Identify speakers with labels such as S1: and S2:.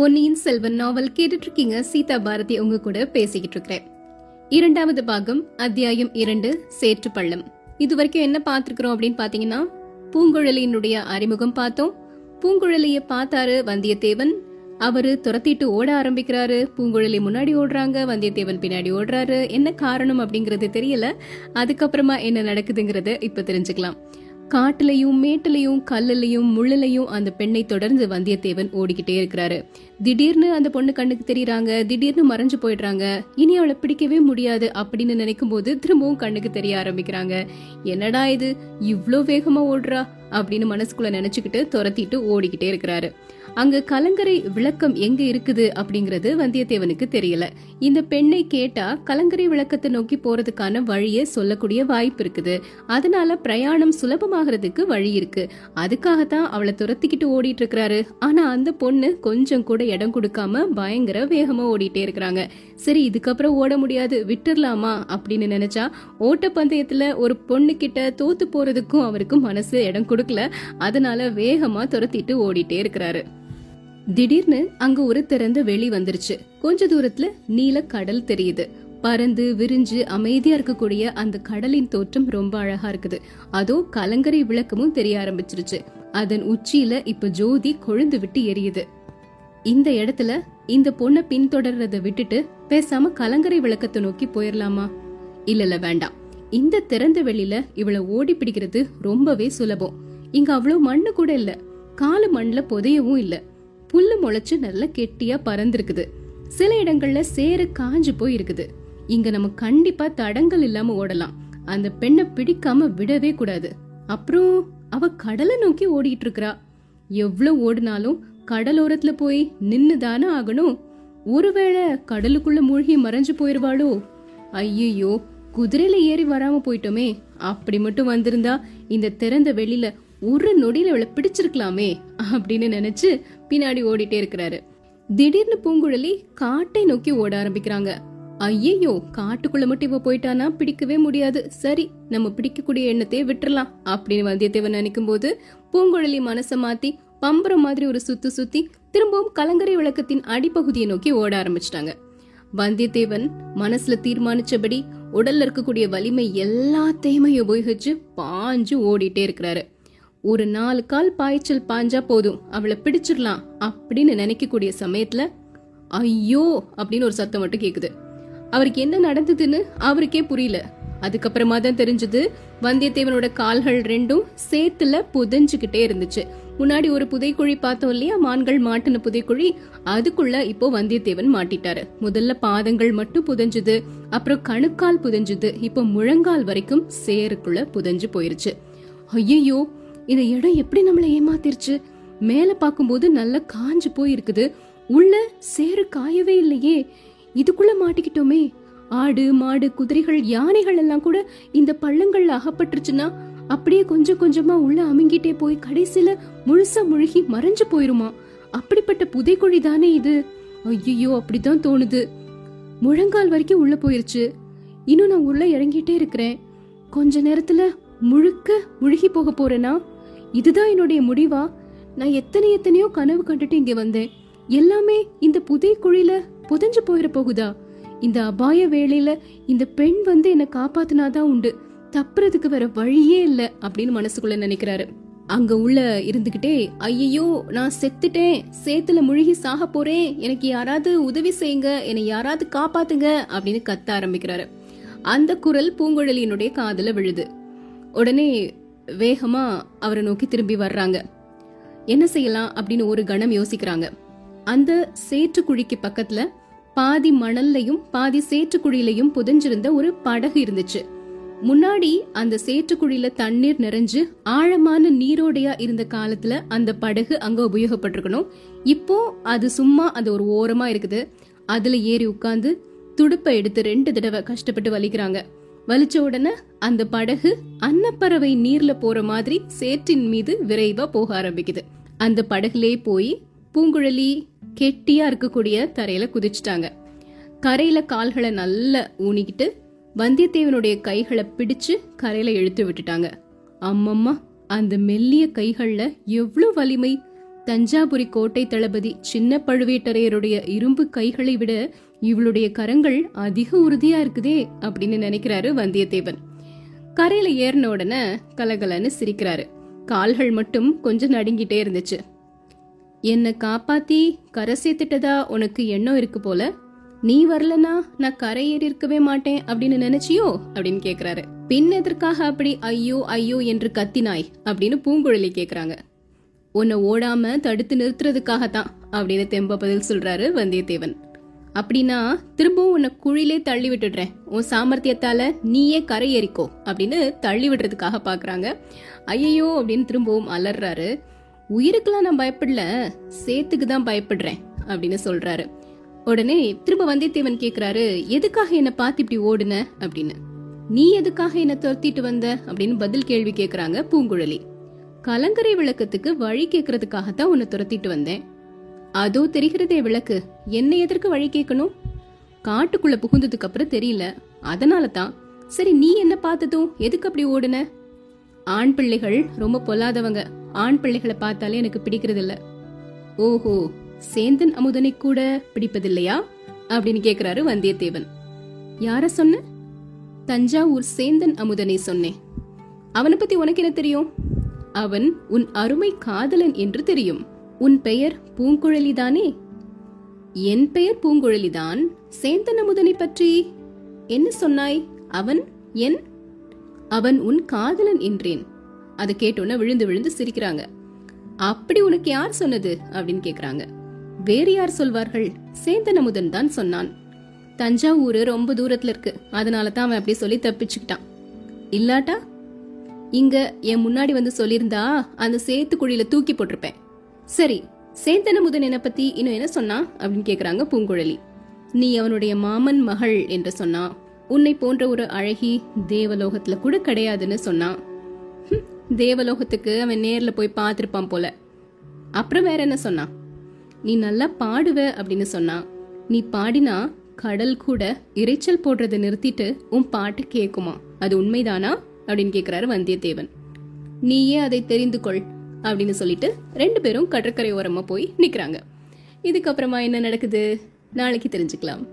S1: பொன்னியின் செல்வன் நாவல் கேட்டுட்டு இருக்கீங்க சீதா பாரதி உங்க கூட பேசிக்கிட்டு இருக்கிறேன் இரண்டாவது பாகம் அத்தியாயம் இரண்டு சேற்று பள்ளம் இது வரைக்கும் என்ன பார்த்துருக்குறோம் அப்படின்னு பாத்தீங்கன்னா பூங்குழலியினுடைய அறிமுகம் பார்த்தோம். பூங்குழலிய பார்த்தாரு வந்தியத்தேவன். அவரு துரத்திட்டு ஓட ஆரம்பிக்கிறாரு. பூங்குழலி முன்னாடி ஓடுறாங்க வந்தியத்தேவன் பின்னாடி ஓடுறாரு. என்ன காரணம் அப்படிங்கறது தெரியல. அதுக்கப்புறமா என்ன நடக்குதுங்கறத இப்ப தெரிஞ்சுக்கலாம். காட்டுலையும் மேட்டுலயும் கல்லுலயும் முள்ளலையும் அந்த பெண்ணை தொடர்ந்து வந்தியத்தேவன் ஓடிக்கிட்டே இருக்கிறாரு. திடீர்னு அந்த பொண்ணு கண்ணுக்கு தெரியறாங்க திடீர்னு மறைஞ்சு போயிடுறாங்க. இனி அவளை பிடிக்கவே முடியாது அப்படின்னு நினைக்கும் போது திரும்பவும் கண்ணுக்கு தெரிய ஆரம்பிக்கிறாங்க. என்னடா இது? இவ்வளோ வேகமா ஓடுறா. அப்படின்னு மனசுக்குள்ள நினைச்சுக்கிட்டு துரத்திட்டு ஓடிக்கிட்டே இருக்கிறாரு. அங்க கலங்கரை விளக்கம் எங்க இருக்குது அப்படிங்கறது வந்தியத்தேவனுக்கு தெரியல. இந்த பெண்ணை கேட்டா கலங்கரை விளக்கத்தை நோக்கி போறதுக்கான வழியை சொல்லக்கூடிய வாய்ப்பு இருக்குது. அதனால பிரயாணம் சுலபமாகறதுக்கு வழி இருக்கு. அதுக்காகத்தான் அவளை துரத்திக்கிட்டு ஓடிட்டு இருக்கிறாரு. ஆனா அந்த பொண்ணு கொஞ்சம் கூட இடம் கொடுக்காம பயங்கர வேகமா ஓடிட்டே இருக்கிறாங்க. சரி இதுக்கப்புறம் ஓட முடியாது விட்டுறலாமா அப்படின்னு நினைச்சா ஓட்டப்பந்தயத்துல ஒரு பொண்ணு கிட்ட தோத்து போறதுக்கும் அவருக்கு மனசு இடம் கொடுக்கல. அதனால வேகமா துரத்திட்டு ஓடிட்டே இருக்கிறாரு. திடீர்னு அங்க ஒரு திறந்த வெளி வந்துருச்சு. கொஞ்ச தூரத்துல நீல கடல் தெரியுது. பறந்து விரிஞ்சு அமைதியா இருக்கக்கூடிய அந்த கடலின் தோற்றம் ரொம்ப அழகா இருக்குது. அதோ கலங்கரை விளக்கமும் தெரிய ஆரம்பிச்சிருச்சு. அதன் உச்சியில இப்ப ஜோதி கொழுந்து விட்டு எரியுது. இந்த இடத்துல இந்த பொண்ணை பின்தொடர்றத விட்டுட்டு பேசாம கலங்கரை விளக்கத்தை நோக்கி போயிடலாமா இல்ல இல்ல வேண்டாம். இந்த திறந்த வெளியில இவளை ஓடி பிடிக்கிறது ரொம்பவே சுலபம். இங்க அவ்வளவு மண்ணு கூட இல்ல. காலு மண்ணுல புதையவும் இல்ல. புல்லு முளைச்சு நல்லா கெட்டியா பறந்துருக்குது. சில இடங்கள்ல சேறு காஞ்சு போய் இருக்குது இங்க நம்ம கண்டிப்பா தடங்கள் இல்லாம ஓடலாம். அந்த பெண்ணை பிடிக்காம விடவே கூடாது. அப்புறம் அவ கடலை நோக்கி ஓடிட்டு இருக்கறா எவ்வளவு ஓடினாலும் கடலோரத்துல போய் நின்னு தானே ஆகணும். ஒருவேளை கடலுக்குள்ள மூழ்கி மறைஞ்சு போயிருவாளோ? ஐயோ குதிரையில ஏறி வராம போயிட்டோமே. அப்படி மட்டும் வந்திருந்தா இந்த திறந்த வெளியில ஒரு நொடியில இவளை பிடிச்சிருக்கலாமே அப்படின்னு நினைச்சு பின்னாடி ஓடிட்டே இருக்கிறாரு. திடீர்னு பூங்குழலி காட்டை நோக்கி ஓட ஆரம்பிக்கிறாங்க. ஐயையோ காட்டுக்குள்ள மட்டும் இவ போயிட்டானா? பிடிக்கவே முடியாது. சரி நம்ம பிடிக்கக்கூடிய எண்ணத்தையே விட்டுறலாம் அப்படின்னு வந்தியத்தேவன் நினைக்கும் போது பூங்குழலி மனச மாத்தி பம்பரம் மாதிரி ஒரு சுத்து சுத்தி திரும்பவும் கலங்கரை விளக்கத்தின் அடிப்பகுதியை நோக்கி ஓட ஆரம்பிச்சிட்டாங்க. வந்தியத்தேவன் மனசுல தீர்மானிச்சபடி உடல்ல இருக்கக்கூடிய வலிமை எல்லாத்தையுமே உபயோகிச்சு பாஞ்சு ஓடிட்டே இருக்கிறாரு. ஒரு நாலு கால் பாய்ச்சல் பாஞ்சா போதும். அவளை பிடிச்சிடலாம் அப்படின்னு நினைக்கக்கூடிய சமயத்துல ஐயோ! அப்படின்னு ஒரு சத்தம் மட்டும் கேக்குது. அவருக்கு என்ன நடந்ததுன்னு அவருக்கே புரியல. அதுக்கப்புறமா தான் தெரிஞ்சது வந்தியத்தேவனோட கால்கள் ரெண்டும் சேத்துல புதைஞ்சுக்கிட்டே இருந்துச்சு. முன்னாடி ஒரு புதைக்குழி பார்த்தோம் இல்லையா? மான்கள் மாட்டின புதைக்குழி. அதுக்குள்ள இப்போ வந்தியத்தேவன் மாட்டிட்டாரு. முதல்ல பாதங்கள் மட்டும் புதைஞ்சுது அப்புறம் கணுக்கால் புதைஞ்சுது. இப்போ முழங்கால் வரைக்கும் சேருக்குள்ள புதைஞ்சு போயிருச்சு. ஐயோ இந்த இடம் எப்படி நம்மளை ஏமாத்திருச்சு? மேல பாக்கும்போது நல்லா காஞ்சு போயிருக்குது. உள்ள சேறு காயவே இல்லையே. இதுக்குள்ள மாட்டிக்கிட்டோமே. ஆடு மாடு குதிரைகள் யானைகள் எல்லாம் கூட இந்த பள்ளங்கள்ல அகப்பட்டுருச்சுன்னா அப்படியே கொஞ்சம் கொஞ்சமா உள்ள அமுங்கிட்டே போய் கடைசியில முழுசா முழுகி மறைஞ்சு போயிருமா? அப்படிப்பட்ட புதைக்குழி தானே இது. ஐயோ அப்படிதான் தோணுது. முழங்கால் வரைக்கும் உள்ள போயிருச்சு. இன்னும் நான் உள்ள இறங்கிட்டே இருக்கிறேன். கொஞ்ச நேரத்துல முழுக்க முழுகி போக போறேனா? இதுதான் என்னுடைய முடிவா? நான் எத்தனை எத்தனையோ கனவு கண்டுட்டு இங்க வந்தேன். எல்லாமே இந்த புதை குழியில புதைஞ்சு போயிட போகுதா? இந்த அபாய வேளையில இந்த பெண் வந்து என்ன காப்பாத்தினாதான் உண்டு. தப்புறதுக்கு வேற வழியே இல்லை அப்படின்னு மனசுக்குள்ள நினைக்கிறாரு. அங்க உள்ள இருந்துகிட்டே ஐயையோ நான் செத்துட்டேன். சேத்துல முழுகி சாக போறேன். எனக்கு யாராவது உதவி செய்யுங்க. என்னை யாராவது காப்பாத்துங்க. அப்படின்னு கத்த ஆரம்பிக்கிறாரு. அந்த குரல் பூங்குழலியினுடைய காதல விழுது. உடனே வேகமா அவரை நோக்கி திரும்பி வர்றாங்க. என்ன செய்யலாம்? அப்படின்னு ஒரு கணம் யோசிக்கிறாங்க. அந்த சேற்றுக்குழிக்கு பக்கத்துல பாதி மணல்லையும் பாதி சேற்றுக்குழியிலையும் புதைஞ்சிருந்த ஒரு படகு இருந்துச்சு. முன்னாடி அந்த சேற்றுக்குழியில தண்ணீர் நிறைஞ்சு ஆழமான நீரோடையா இருந்த காலத்துல அந்த படகு அங்க உபயோகப்பட்டிருக்கணும். இப்போ அது சும்மா அது ஒரு ஓரமா இருக்குது. அதுல ஏறி உட்காந்து துடுப்பை எடுத்து ரெண்டு தடவை கஷ்டப்பட்டு வலிக்கிறாங்க. வலிச்ச உடனே அந்த படகு அன்னப்பறவை நீர்ல போற மாதிரி சேற்றின் மீது விரைவா போக ஆரம்பிக்குது. அந்த படகுலே போய் பூங்குழலி கெட்டியா இருக்கக்கூடிய தரையில குதிச்சுட்டாங்க. கரையில கால்களை நல்லா ஊனிக்கிட்டு வந்தியத்தேவனுடைய கைகளை பிடிச்சு கரையில இழுத்து விட்டுட்டாங்க. அம்மம்மா அந்த மெல்லிய கைகள்ல எவ்வளவு வலிமை தஞ்சாபுரி கோட்டை தளபதி சின்ன பழுவேட்டரையருடைய இரும்பு கைகளை விட இவளுடைய கரங்கள் அதிக உறுதியா இருக்குதே அப்படின்னு நினைக்கிறாரு வந்தியத்தேவன். கரையில ஏறின உடனே கலகலன்னு சிரிக்கிறாரு. கால்கள் மட்டும் கொஞ்சம் நடுங்கிட்டே இருந்துச்சு. என்னை காப்பாத்தி கரை சேர்த்துட்டதா உனக்கு எண்ணம் இருக்கு போல? நீ வரலனா நான் கரை ஏறி இருக்கவே மாட்டேன் அப்படின்னு நினைச்சியோ? அப்படின்னு கேக்குறாரு. பின் எதற்காக அப்படி ஐயோ ஐயோ என்று கத்தினாய்? அப்படின்னு பூங்குழலி கேக்குறாங்க. உன்னை ஓடாம தடுத்து நிறுத்துறதுக்காகத்தான் அப்படின்னு தெம்ப பதில் சொல்றாரு வந்தியத்தேவன். அப்படின்னா திரும்பவும் உன்னை குழிலே தள்ளி விட்டுடுறேன். உன் சாமர்த்தியத்தால நீயே கரை ஏறிக்கோ அப்படின்னு தள்ளி விடுறதுக்காக பாக்குறாங்க. ஐயையோ அப்படின்னு திரும்பவும் அலறாரு. உயிருக்கெல்லாம் நான் பயப்படல சேத்துக்கு தான் பயப்படுறேன் அப்படின்னு சொல்றாரு. உடனே திரும்ப வந்தியத்தேவன் கேக்குறாரு எதுக்காக என்ன பார்த்து இப்படி ஓடுன? அப்படின்னு. நீ எதுக்காக என்ன துரத்திட்டு வந்த? அப்படின்னு பதில் கேள்வி கேக்குறாங்க பூங்குழலி. கலங்கரை விளக்கத்துக்கு வழி கேக்குறதுக்காகத்தான் உன்னை துரத்திட்டு வந்தேன். அதோ தெரிகிறதே விளக்கு. என்ன எதற்கு வழி கேட்கணும்? காட்டுக்குள்ள புகுந்ததுக்கு அப்புறம் தெரியல. அதனால தான் சரி நீ என்ன பார்த்ததும்? எதுக்கு அப்படி ஓடுன? ஆண் பிள்ளைகள் ரொம்ப பொல்லாதவங்க. ஆண் பிள்ளைகளை பார்த்தாலே எனக்கு பிடிக்கிறது இல்ல ஓஹோ சேந்தன் அமுதனை கூட பிடிப்பதில்லையா? அப்படின்னு கேக்குறாரு வந்தியத்தேவன். யார சொன்ன? தஞ்சாவூர் சேந்தன் அமுதனை சொன்னேன். அவனை பத்தி உனக்கு என்ன தெரியும்? அவன் உன் அருமை காதலன் என்று தெரியும். உன் பெயர் பூங்குழலிதானே? என் பெயர் பூங்குழலிதான். சேந்தன் அமுதனை பற்றி என்ன சொன்னாய்? அவன் என்? அவன் உன் காதலன் என்றேன். அதை கேட்டோன்ன விழுந்து விழுந்து சிரிக்கிறாங்க. அப்படி உனக்கு யார் சொன்னது? அப்படின்னு கேக்குறாங்க. வேறு யார் சொல்வார்கள்? சேந்தன் அமுதன் தான் சொன்னான். தஞ்சாவூர் ரொம்ப தூரத்துல இருக்கு. அதனால தான் அவன் அப்படி சொல்லி தப்பிச்சுக்கிட்டான். இல்லாட்டா இங்க என் முன்னாடி வந்து சொல்லியிருந்தா அந்த சேத்து குழியில தூக்கி போட்டிருப்பேன். சரி சேந்தன முதன் என்ன பத்தி இன்னும் என்ன சொன்னா? அப்படின்னு கேக்குறாங்க பூங்குழலி. நீ அவனுடைய மாமன் மகள் என்று சொன்னா உன்னை போன்ற ஒரு அழகி தேவலோகத்துல கூட கிடையாதுன்னு சொன்னான் தேவலோகத்துக்கு அவன் நேர்ல போய் பார்த்திருப்பான் போல. அப்புறம் வேற என்ன சொன்னான் நீ நல்லா பாடுவ அப்படின்னு சொன்னான் நீ பாடினா கடல் கூட இரைச்சல் போடுறதை நிறுத்திட்டு உன் பாட்டு கேக்குமா? அது உண்மைதானா? அப்படின்னு கேக்குறாரு வந்தியத்தேவன். நீயே அதை தெரிந்து கொள் அப்படின்னு சொல்லிட்டு ரெண்டு பேரும் கடற்கரை ஓரமா போய் நிக்கிறாங்க. இதுக்கப்புறமா என்ன நடக்குது? நாளைக்கு தெரிஞ்சுக்கலாம்.